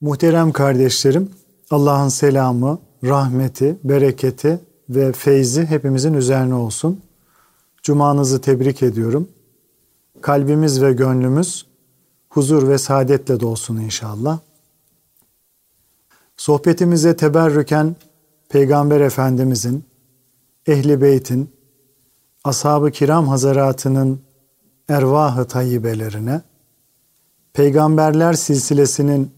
Muhterem kardeşlerim, Allah'ın selamı, rahmeti, bereketi ve feyzi hepimizin üzerine olsun. Cumanızı tebrik ediyorum. Kalbimiz ve gönlümüz huzur ve saadetle dolsun inşallah. Sohbetimize teberrüken Peygamber Efendimizin, Ehli Beyt'in, Ashab-ı Kiram Hazaratının ervah-ı tayyibelerine, Peygamberler silsilesinin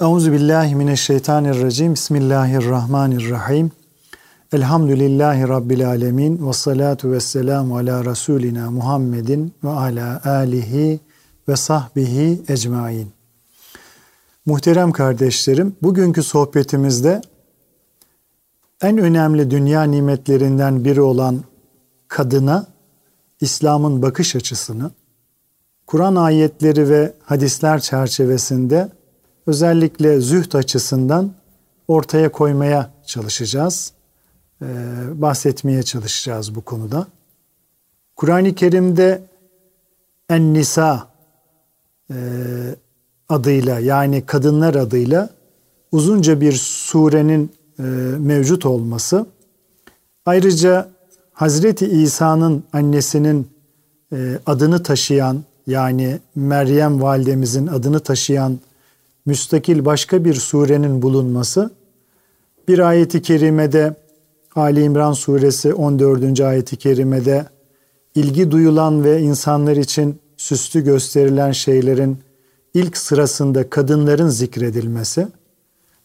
Euzu billahi mineşşeytanirracim. Bismillahirrahmanirrahim. Elhamdülillahi rabbil alamin ve salatu vesselamu ala rasulina Muhammedin ve ala alihi ve sahbihi ecmaîn. Muhterem kardeşlerim, bugünkü sohbetimizde en önemli dünya nimetlerinden biri olan kadına İslam'ın bakış açısını Kur'an ayetleri ve hadisler çerçevesinde özellikle züht açısından ortaya koymaya çalışacağız. Ee, bahsetmeye çalışacağız bu konuda. Kur'an-ı Kerim'de En-Nisa e, adıyla yani kadınlar adıyla uzunca bir surenin e, mevcut olması ayrıca Hazreti İsa'nın annesinin e, adını taşıyan yani Meryem validemizin adını taşıyan müstakil başka bir surenin bulunması bir ayeti kerimede Ali İmran suresi 14. ayeti kerimede ilgi duyulan ve insanlar için süslü gösterilen şeylerin ilk sırasında kadınların zikredilmesi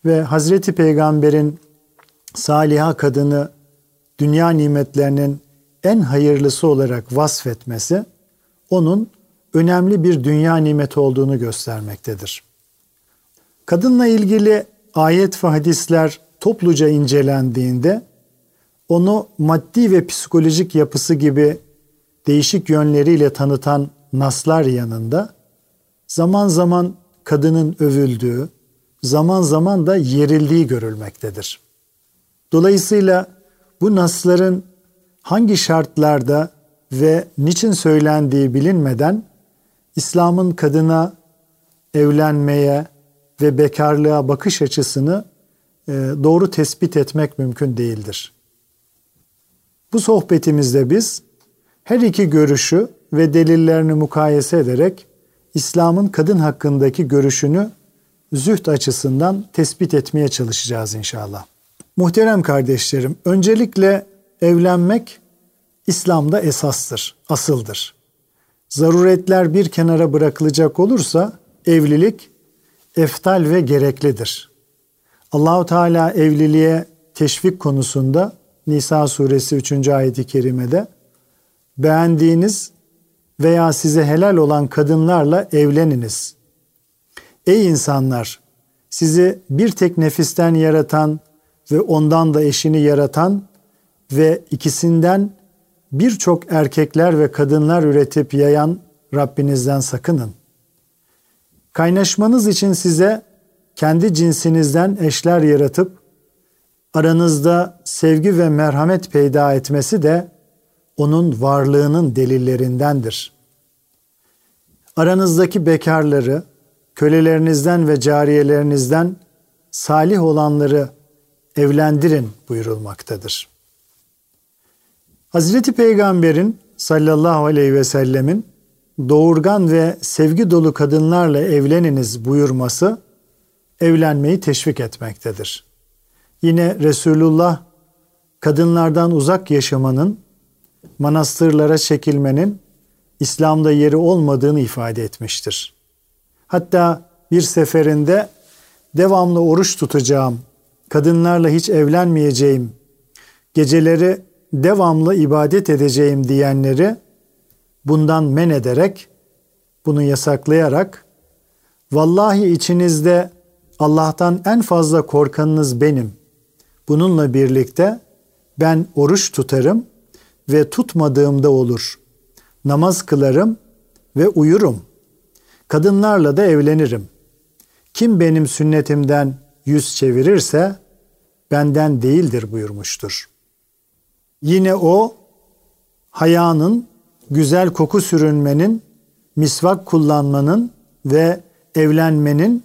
ve Hazreti Peygamber'in saliha kadını dünya nimetlerinin en hayırlısı olarak vasfetmesi onun önemli bir dünya nimeti olduğunu göstermektedir. Kadınla ilgili ayet ve hadisler topluca incelendiğinde onu maddi ve psikolojik yapısı gibi değişik yönleriyle tanıtan naslar yanında zaman zaman kadının övüldüğü, zaman zaman da yerildiği görülmektedir. Dolayısıyla bu nasların hangi şartlarda ve niçin söylendiği bilinmeden İslam'ın kadına evlenmeye ve bekarlığa bakış açısını e, doğru tespit etmek mümkün değildir. Bu sohbetimizde biz her iki görüşü ve delillerini mukayese ederek İslam'ın kadın hakkındaki görüşünü züht açısından tespit etmeye çalışacağız inşallah. Muhterem kardeşlerim, öncelikle evlenmek İslam'da esastır, asıldır. Zaruretler bir kenara bırakılacak olursa evlilik eftal ve gereklidir. Allahu Teala evliliğe teşvik konusunda Nisa suresi 3. ayeti kerimede beğendiğiniz veya size helal olan kadınlarla evleniniz. Ey insanlar! Sizi bir tek nefisten yaratan ve ondan da eşini yaratan ve ikisinden birçok erkekler ve kadınlar üretip yayan Rabbinizden sakının. Kaynaşmanız için size kendi cinsinizden eşler yaratıp aranızda sevgi ve merhamet peyda etmesi de onun varlığının delillerindendir. Aranızdaki bekarları, kölelerinizden ve cariyelerinizden salih olanları evlendirin buyurulmaktadır. Hazreti Peygamber'in sallallahu aleyhi ve sellemin doğurgan ve sevgi dolu kadınlarla evleniniz buyurması evlenmeyi teşvik etmektedir. Yine Resulullah kadınlardan uzak yaşamanın, manastırlara çekilmenin İslam'da yeri olmadığını ifade etmiştir. Hatta bir seferinde devamlı oruç tutacağım, kadınlarla hiç evlenmeyeceğim, geceleri devamlı ibadet edeceğim diyenleri bundan men ederek, bunu yasaklayarak, vallahi içinizde Allah'tan en fazla korkanınız benim. Bununla birlikte ben oruç tutarım ve tutmadığımda olur. Namaz kılarım ve uyurum. Kadınlarla da evlenirim. Kim benim sünnetimden yüz çevirirse benden değildir buyurmuştur. Yine o hayanın, güzel koku sürünmenin, misvak kullanmanın ve evlenmenin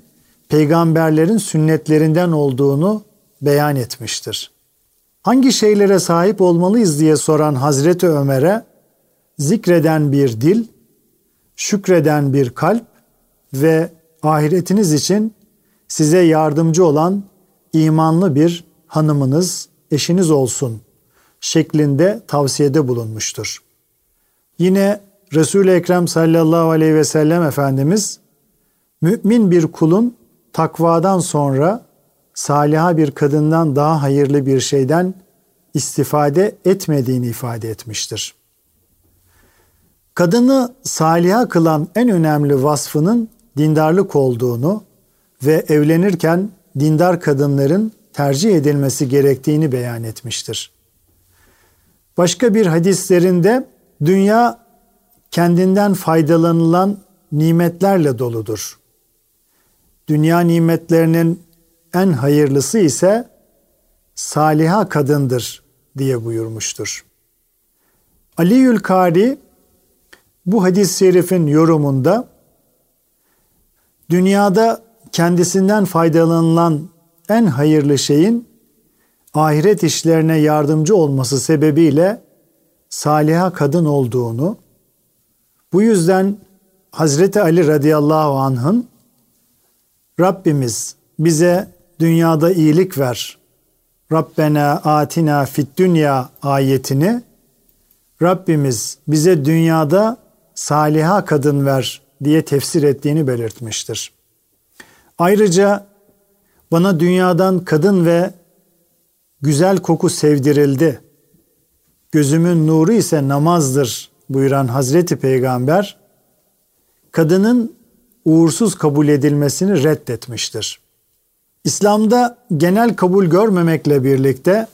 peygamberlerin sünnetlerinden olduğunu beyan etmiştir. Hangi şeylere sahip olmalıyız diye soran Hazreti Ömer'e zikreden bir dil, şükreden bir kalp ve ahiretiniz için size yardımcı olan imanlı bir hanımınız, eşiniz olsun şeklinde tavsiyede bulunmuştur. Yine Resul-i Ekrem sallallahu aleyhi ve sellem Efendimiz mümin bir kulun takvadan sonra saliha bir kadından daha hayırlı bir şeyden istifade etmediğini ifade etmiştir. Kadını saliha kılan en önemli vasfının dindarlık olduğunu ve evlenirken dindar kadınların tercih edilmesi gerektiğini beyan etmiştir. Başka bir hadislerinde dünya kendinden faydalanılan nimetlerle doludur. Dünya nimetlerinin en hayırlısı ise saliha kadındır diye buyurmuştur. Ali Yülkari bu hadis-i şerifin yorumunda dünyada kendisinden faydalanılan en hayırlı şeyin ahiret işlerine yardımcı olması sebebiyle saliha kadın olduğunu, bu yüzden Hazreti Ali radıyallahu anh'ın Rabbimiz bize dünyada iyilik ver. Rabbena atina fit dünya ayetini Rabbimiz bize dünyada saliha kadın ver diye tefsir ettiğini belirtmiştir. Ayrıca bana dünyadan kadın ve güzel koku sevdirildi. Gözümün nuru ise namazdır buyuran Hazreti Peygamber kadının uğursuz kabul edilmesini reddetmiştir. İslam'da genel kabul görmemekle birlikte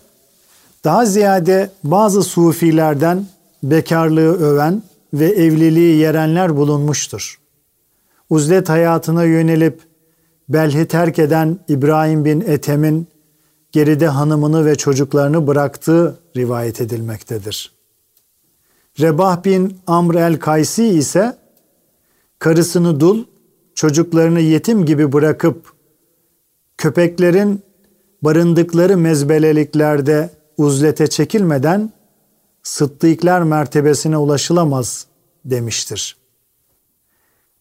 daha ziyade bazı sufilerden bekarlığı öven ve evliliği yerenler bulunmuştur. Uzlet hayatına yönelip Belhi terk eden İbrahim bin Ethem'in geride hanımını ve çocuklarını bıraktığı rivayet edilmektedir. Rebah bin Amr el-Kaysi ise karısını dul, çocuklarını yetim gibi bırakıp köpeklerin barındıkları mezbeleliklerde uzlete çekilmeden sıddıklar mertebesine ulaşılamaz demiştir.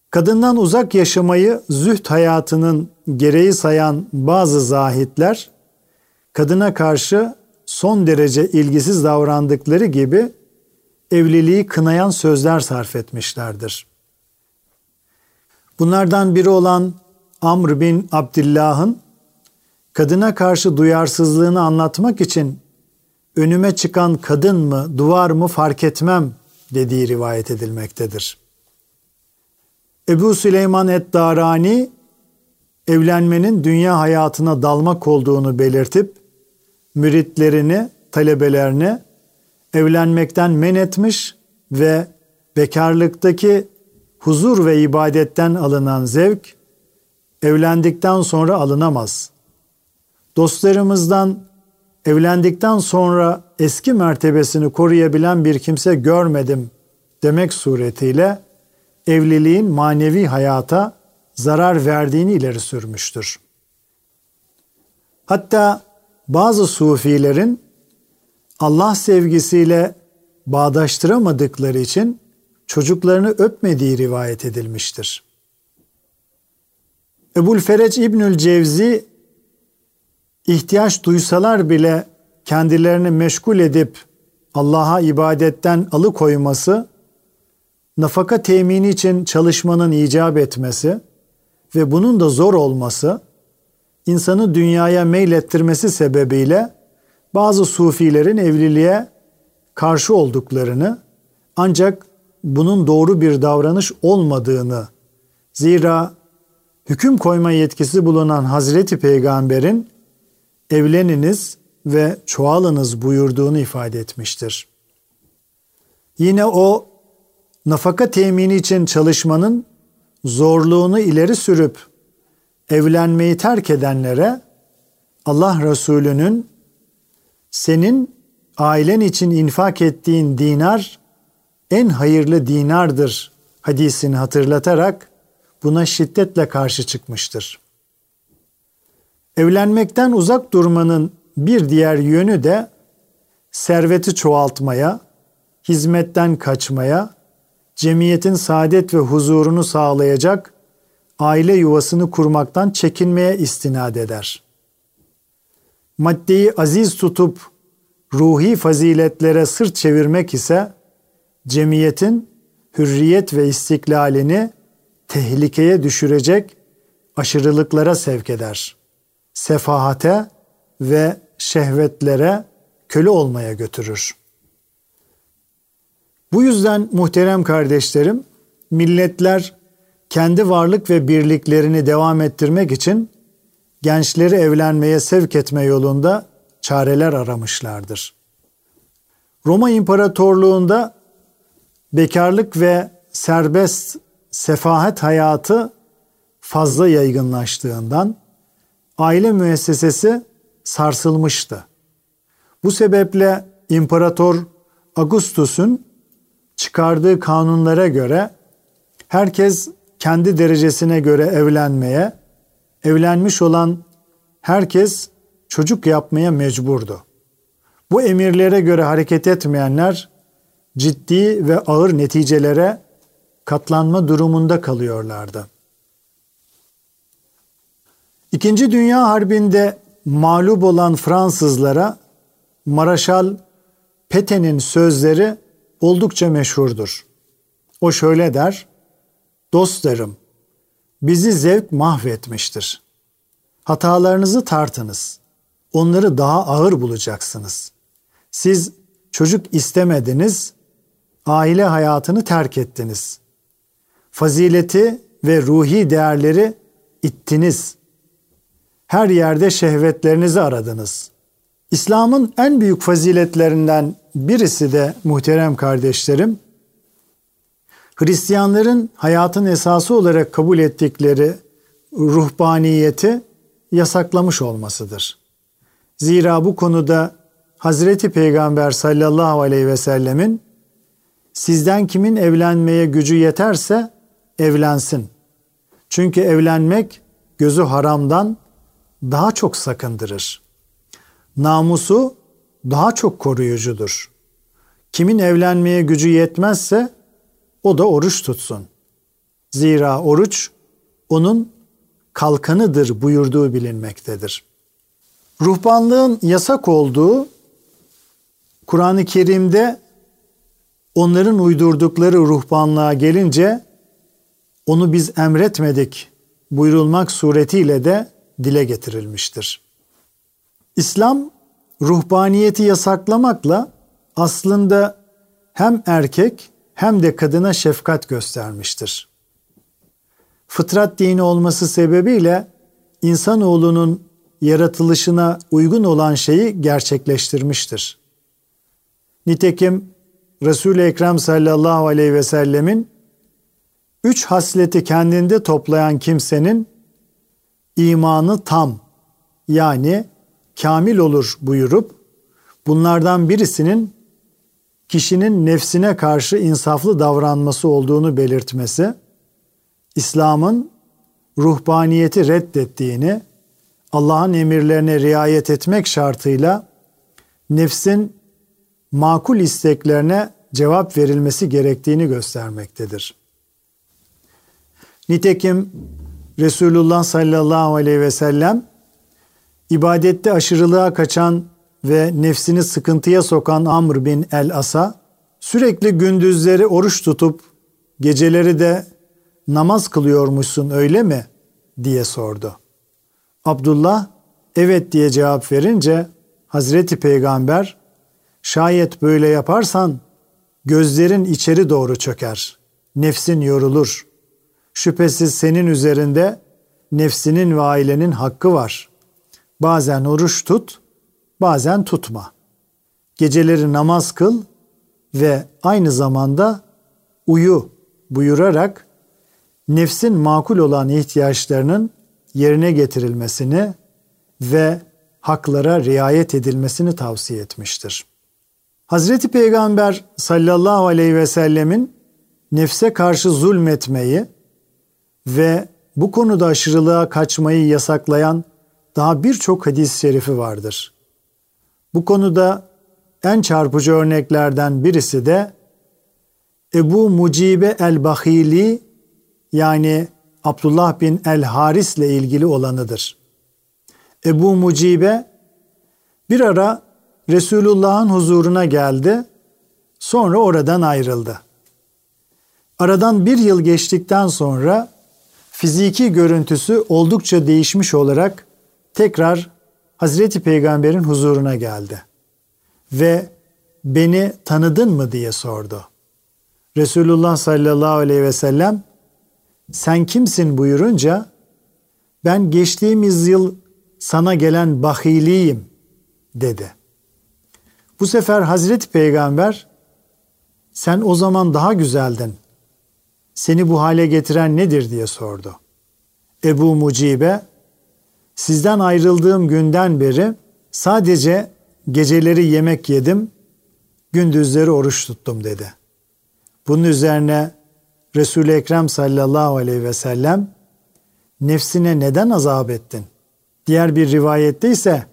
Kadından uzak yaşamayı züht hayatının gereği sayan bazı zahitler, kadına karşı son derece ilgisiz davrandıkları gibi evliliği kınayan sözler sarf etmişlerdir. Bunlardan biri olan Amr bin Abdillah'ın kadına karşı duyarsızlığını anlatmak için önüme çıkan kadın mı, duvar mı fark etmem dediği rivayet edilmektedir. Ebu Süleyman et-Darani evlenmenin dünya hayatına dalmak olduğunu belirtip müritlerini, talebelerini evlenmekten men etmiş ve bekarlıktaki huzur ve ibadetten alınan zevk evlendikten sonra alınamaz. Dostlarımızdan evlendikten sonra eski mertebesini koruyabilen bir kimse görmedim demek suretiyle evliliğin manevi hayata zarar verdiğini ileri sürmüştür. Hatta bazı sufilerin Allah sevgisiyle bağdaştıramadıkları için çocuklarını öpmediği rivayet edilmiştir. Ebul Fereç İbnül Cevzi ihtiyaç duysalar bile kendilerini meşgul edip Allah'a ibadetten alıkoyması, nafaka temini için çalışmanın icap etmesi ve bunun da zor olması, insanı dünyaya meylettirmesi sebebiyle bazı sufilerin evliliğe karşı olduklarını ancak bunun doğru bir davranış olmadığını zira hüküm koyma yetkisi bulunan Hazreti Peygamber'in evleniniz, ve çoğalınız buyurduğunu ifade etmiştir. Yine o nafaka temini için çalışmanın zorluğunu ileri sürüp evlenmeyi terk edenlere Allah Resulü'nün senin ailen için infak ettiğin dinar en hayırlı dinardır hadisini hatırlatarak buna şiddetle karşı çıkmıştır. Evlenmekten uzak durmanın bir diğer yönü de serveti çoğaltmaya, hizmetten kaçmaya, cemiyetin saadet ve huzurunu sağlayacak aile yuvasını kurmaktan çekinmeye istinad eder. Maddeyi aziz tutup ruhi faziletlere sırt çevirmek ise cemiyetin hürriyet ve istiklalini tehlikeye düşürecek aşırılıklara sevk eder. Sefahate ve şehvetlere köle olmaya götürür. Bu yüzden muhterem kardeşlerim, milletler kendi varlık ve birliklerini devam ettirmek için gençleri evlenmeye sevk etme yolunda çareler aramışlardır. Roma İmparatorluğunda bekarlık ve serbest sefahet hayatı fazla yaygınlaştığından aile müessesesi sarsılmıştı. Bu sebeple İmparator Augustus'un çıkardığı kanunlara göre herkes kendi derecesine göre evlenmeye, evlenmiş olan herkes çocuk yapmaya mecburdu. Bu emirlere göre hareket etmeyenler ciddi ve ağır neticelere katlanma durumunda kalıyorlardı. İkinci Dünya Harbi'nde mağlup olan Fransızlara Maraşal Peten'in sözleri oldukça meşhurdur. O şöyle der, Dostlarım, bizi zevk mahvetmiştir. Hatalarınızı tartınız. Onları daha ağır bulacaksınız. Siz çocuk istemediniz, aile hayatını terk ettiniz. Fazileti ve ruhi değerleri ittiniz. Her yerde şehvetlerinizi aradınız. İslam'ın en büyük faziletlerinden birisi de muhterem kardeşlerim, Hristiyanların hayatın esası olarak kabul ettikleri ruhbaniyeti yasaklamış olmasıdır. Zira bu konuda Hazreti Peygamber sallallahu aleyhi ve sellemin sizden kimin evlenmeye gücü yeterse evlensin. Çünkü evlenmek gözü haramdan daha çok sakındırır. Namusu daha çok koruyucudur. Kimin evlenmeye gücü yetmezse o da oruç tutsun. Zira oruç onun kalkanıdır buyurduğu bilinmektedir. Ruhbanlığın yasak olduğu Kur'an-ı Kerim'de onların uydurdukları ruhbanlığa gelince onu biz emretmedik buyurulmak suretiyle de dile getirilmiştir. İslam ruhbaniyeti yasaklamakla aslında hem erkek hem de kadına şefkat göstermiştir. Fıtrat dini olması sebebiyle insanoğlunun yaratılışına uygun olan şeyi gerçekleştirmiştir. Nitekim Resul-i Ekrem sallallahu aleyhi ve sellemin üç hasleti kendinde toplayan kimsenin imanı tam yani kamil olur buyurup bunlardan birisinin kişinin nefsine karşı insaflı davranması olduğunu belirtmesi, İslam'ın ruhbaniyeti reddettiğini, Allah'ın emirlerine riayet etmek şartıyla nefsin makul isteklerine cevap verilmesi gerektiğini göstermektedir. Nitekim Resulullah sallallahu aleyhi ve sellem ibadette aşırılığa kaçan ve nefsini sıkıntıya sokan Amr bin el-As'a sürekli gündüzleri oruç tutup geceleri de namaz kılıyormuşsun öyle mi diye sordu. Abdullah evet diye cevap verince Hazreti Peygamber şayet böyle yaparsan gözlerin içeri doğru çöker, nefsin yorulur. Şüphesiz senin üzerinde nefsinin ve ailenin hakkı var. Bazen oruç tut, bazen tutma. Geceleri namaz kıl ve aynı zamanda uyu buyurarak nefsin makul olan ihtiyaçlarının yerine getirilmesini ve haklara riayet edilmesini tavsiye etmiştir. Hazreti Peygamber sallallahu aleyhi ve sellemin nefse karşı zulmetmeyi ve bu konuda aşırılığa kaçmayı yasaklayan daha birçok hadis-i şerifi vardır. Bu konuda en çarpıcı örneklerden birisi de Ebu Mucibe el-Bahili yani Abdullah bin el-Haris ile ilgili olanıdır. Ebu Mucibe bir ara Resulullah'ın huzuruna geldi, sonra oradan ayrıldı. Aradan bir yıl geçtikten sonra fiziki görüntüsü oldukça değişmiş olarak tekrar Hazreti Peygamber'in huzuruna geldi. Ve beni tanıdın mı diye sordu. Resulullah sallallahu aleyhi ve sellem sen kimsin buyurunca ben geçtiğimiz yıl sana gelen bahiliyim dedi. Bu sefer Hazreti Peygamber sen o zaman daha güzeldin. Seni bu hale getiren nedir diye sordu. Ebu Mucibe sizden ayrıldığım günden beri sadece geceleri yemek yedim, gündüzleri oruç tuttum dedi. Bunun üzerine Resul-i Ekrem sallallahu aleyhi ve sellem nefsine neden azap ettin? Diğer bir rivayette ise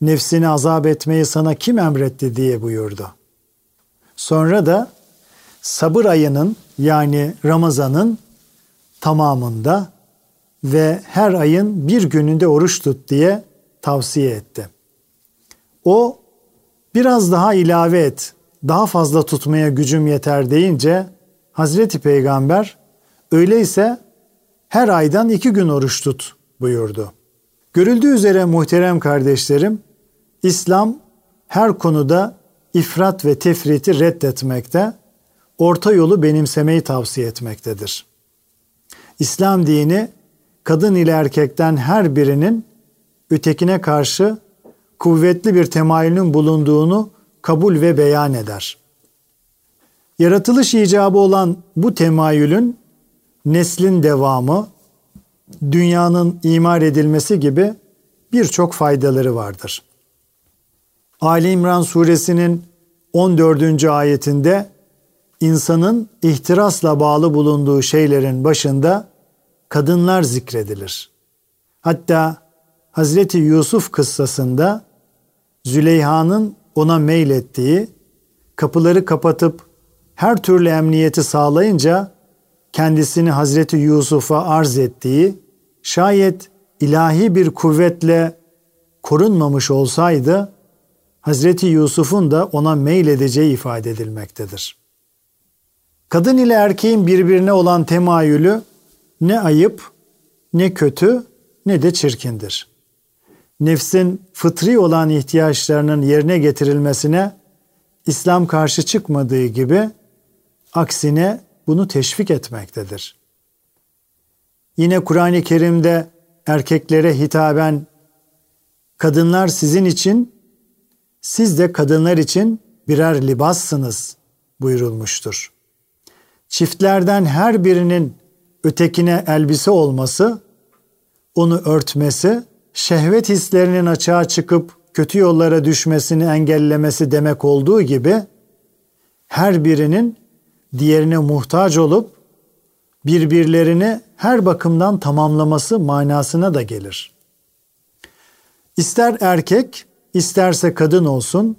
nefsini azap etmeyi sana kim emretti diye buyurdu. Sonra da sabır ayının yani Ramazan'ın tamamında ve her ayın bir gününde oruç tut diye tavsiye etti. O biraz daha ilave et, daha fazla tutmaya gücüm yeter deyince Hazreti Peygamber öyleyse her aydan iki gün oruç tut buyurdu. Görüldüğü üzere muhterem kardeşlerim, İslam her konuda ifrat ve tefriti reddetmekte, orta yolu benimsemeyi tavsiye etmektedir. İslam dini kadın ile erkekten her birinin ötekine karşı kuvvetli bir temayülün bulunduğunu kabul ve beyan eder. Yaratılış icabı olan bu temayülün neslin devamı, dünyanın imar edilmesi gibi birçok faydaları vardır. Ali İmran suresinin 14. ayetinde insanın ihtirasla bağlı bulunduğu şeylerin başında kadınlar zikredilir. Hatta Hazreti Yusuf kıssasında Züleyha'nın ona meylettiği, kapıları kapatıp her türlü emniyeti sağlayınca kendisini Hazreti Yusuf'a arz ettiği, şayet ilahi bir kuvvetle korunmamış olsaydı, Hazreti Yusuf'un da ona meyledeceği ifade edilmektedir. Kadın ile erkeğin birbirine olan temayülü ne ayıp, ne kötü, ne de çirkindir. Nefsin fıtri olan ihtiyaçlarının yerine getirilmesine İslam karşı çıkmadığı gibi aksine bunu teşvik etmektedir. Yine Kur'an-ı Kerim'de erkeklere hitaben kadınlar sizin için siz de kadınlar için birer libassınız buyurulmuştur. Çiftlerden her birinin ötekine elbise olması, onu örtmesi, şehvet hislerinin açığa çıkıp kötü yollara düşmesini engellemesi demek olduğu gibi her birinin diğerine muhtaç olup birbirlerini her bakımdan tamamlaması manasına da gelir. İster erkek, isterse kadın olsun,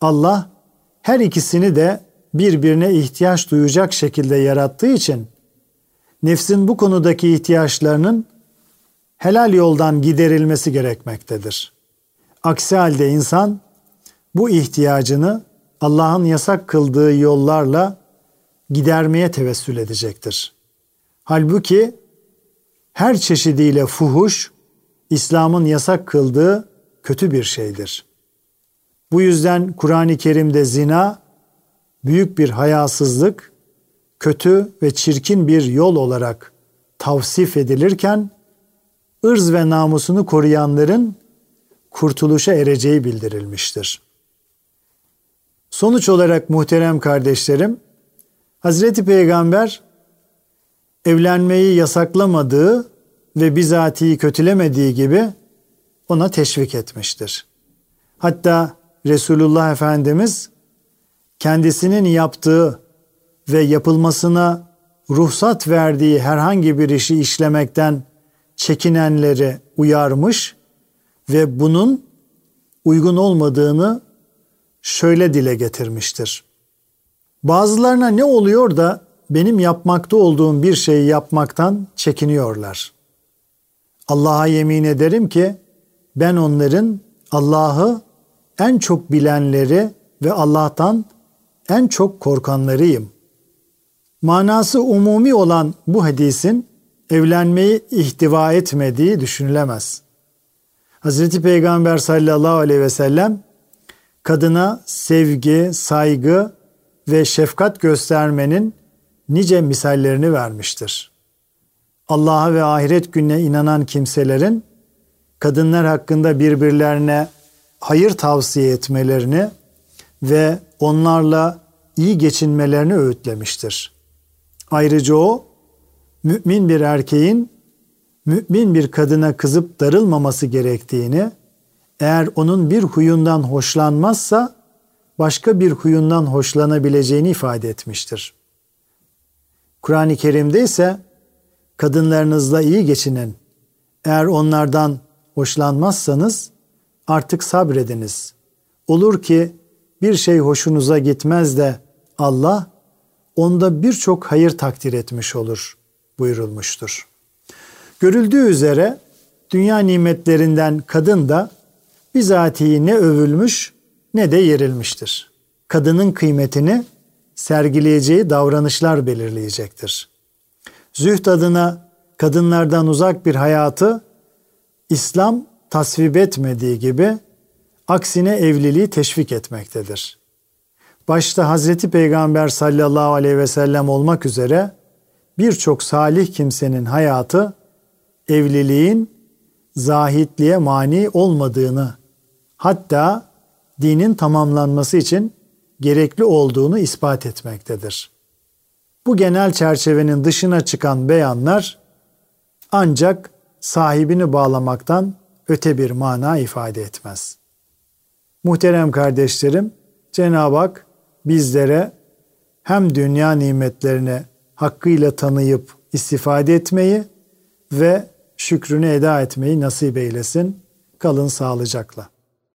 Allah her ikisini de birbirine ihtiyaç duyacak şekilde yarattığı için nefsin bu konudaki ihtiyaçlarının helal yoldan giderilmesi gerekmektedir. Aksi halde insan bu ihtiyacını Allah'ın yasak kıldığı yollarla gidermeye tevessül edecektir. Halbuki her çeşidiyle fuhuş İslam'ın yasak kıldığı kötü bir şeydir. Bu yüzden Kur'an-ı Kerim'de zina büyük bir hayasızlık, kötü ve çirkin bir yol olarak tavsif edilirken ırz ve namusunu koruyanların kurtuluşa ereceği bildirilmiştir. Sonuç olarak muhterem kardeşlerim, Hazreti Peygamber evlenmeyi yasaklamadığı ve bizatihi kötülemediği gibi ona teşvik etmiştir. Hatta Resulullah Efendimiz kendisinin yaptığı ve yapılmasına ruhsat verdiği herhangi bir işi işlemekten çekinenleri uyarmış ve bunun uygun olmadığını şöyle dile getirmiştir. Bazılarına ne oluyor da benim yapmakta olduğum bir şeyi yapmaktan çekiniyorlar. Allah'a yemin ederim ki ben onların Allah'ı en çok bilenleri ve Allah'tan en çok korkanlarıyım. Manası umumi olan bu hadisin evlenmeyi ihtiva etmediği düşünülemez. Hazreti Peygamber sallallahu aleyhi ve sellem kadına sevgi, saygı ve şefkat göstermenin nice misallerini vermiştir. Allah'a ve ahiret gününe inanan kimselerin kadınlar hakkında birbirlerine hayır tavsiye etmelerini ve onlarla iyi geçinmelerini öğütlemiştir. Ayrıca o mümin bir erkeğin mümin bir kadına kızıp darılmaması gerektiğini, eğer onun bir huyundan hoşlanmazsa başka bir huyundan hoşlanabileceğini ifade etmiştir. Kur'an-ı Kerim'de ise kadınlarınızla iyi geçinin. Eğer onlardan hoşlanmazsanız artık sabrediniz. Olur ki bir şey hoşunuza gitmez de Allah onda birçok hayır takdir etmiş olur buyurulmuştur. Görüldüğü üzere dünya nimetlerinden kadın da bizatihi ne övülmüş ne de yerilmiştir. Kadının kıymetini sergileyeceği davranışlar belirleyecektir. Zühd adına kadınlardan uzak bir hayatı İslam tasvip etmediği gibi aksine evliliği teşvik etmektedir. Başta Hazreti Peygamber sallallahu aleyhi ve sellem olmak üzere birçok salih kimsenin hayatı evliliğin zahitliğe mani olmadığını hatta dinin tamamlanması için gerekli olduğunu ispat etmektedir. Bu genel çerçevenin dışına çıkan beyanlar ancak sahibini bağlamaktan öte bir mana ifade etmez. Muhterem kardeşlerim, Cenab-ı Hak bizlere hem dünya nimetlerini hakkıyla tanıyıp istifade etmeyi ve şükrünü eda etmeyi nasip eylesin. Kalın sağlıcakla.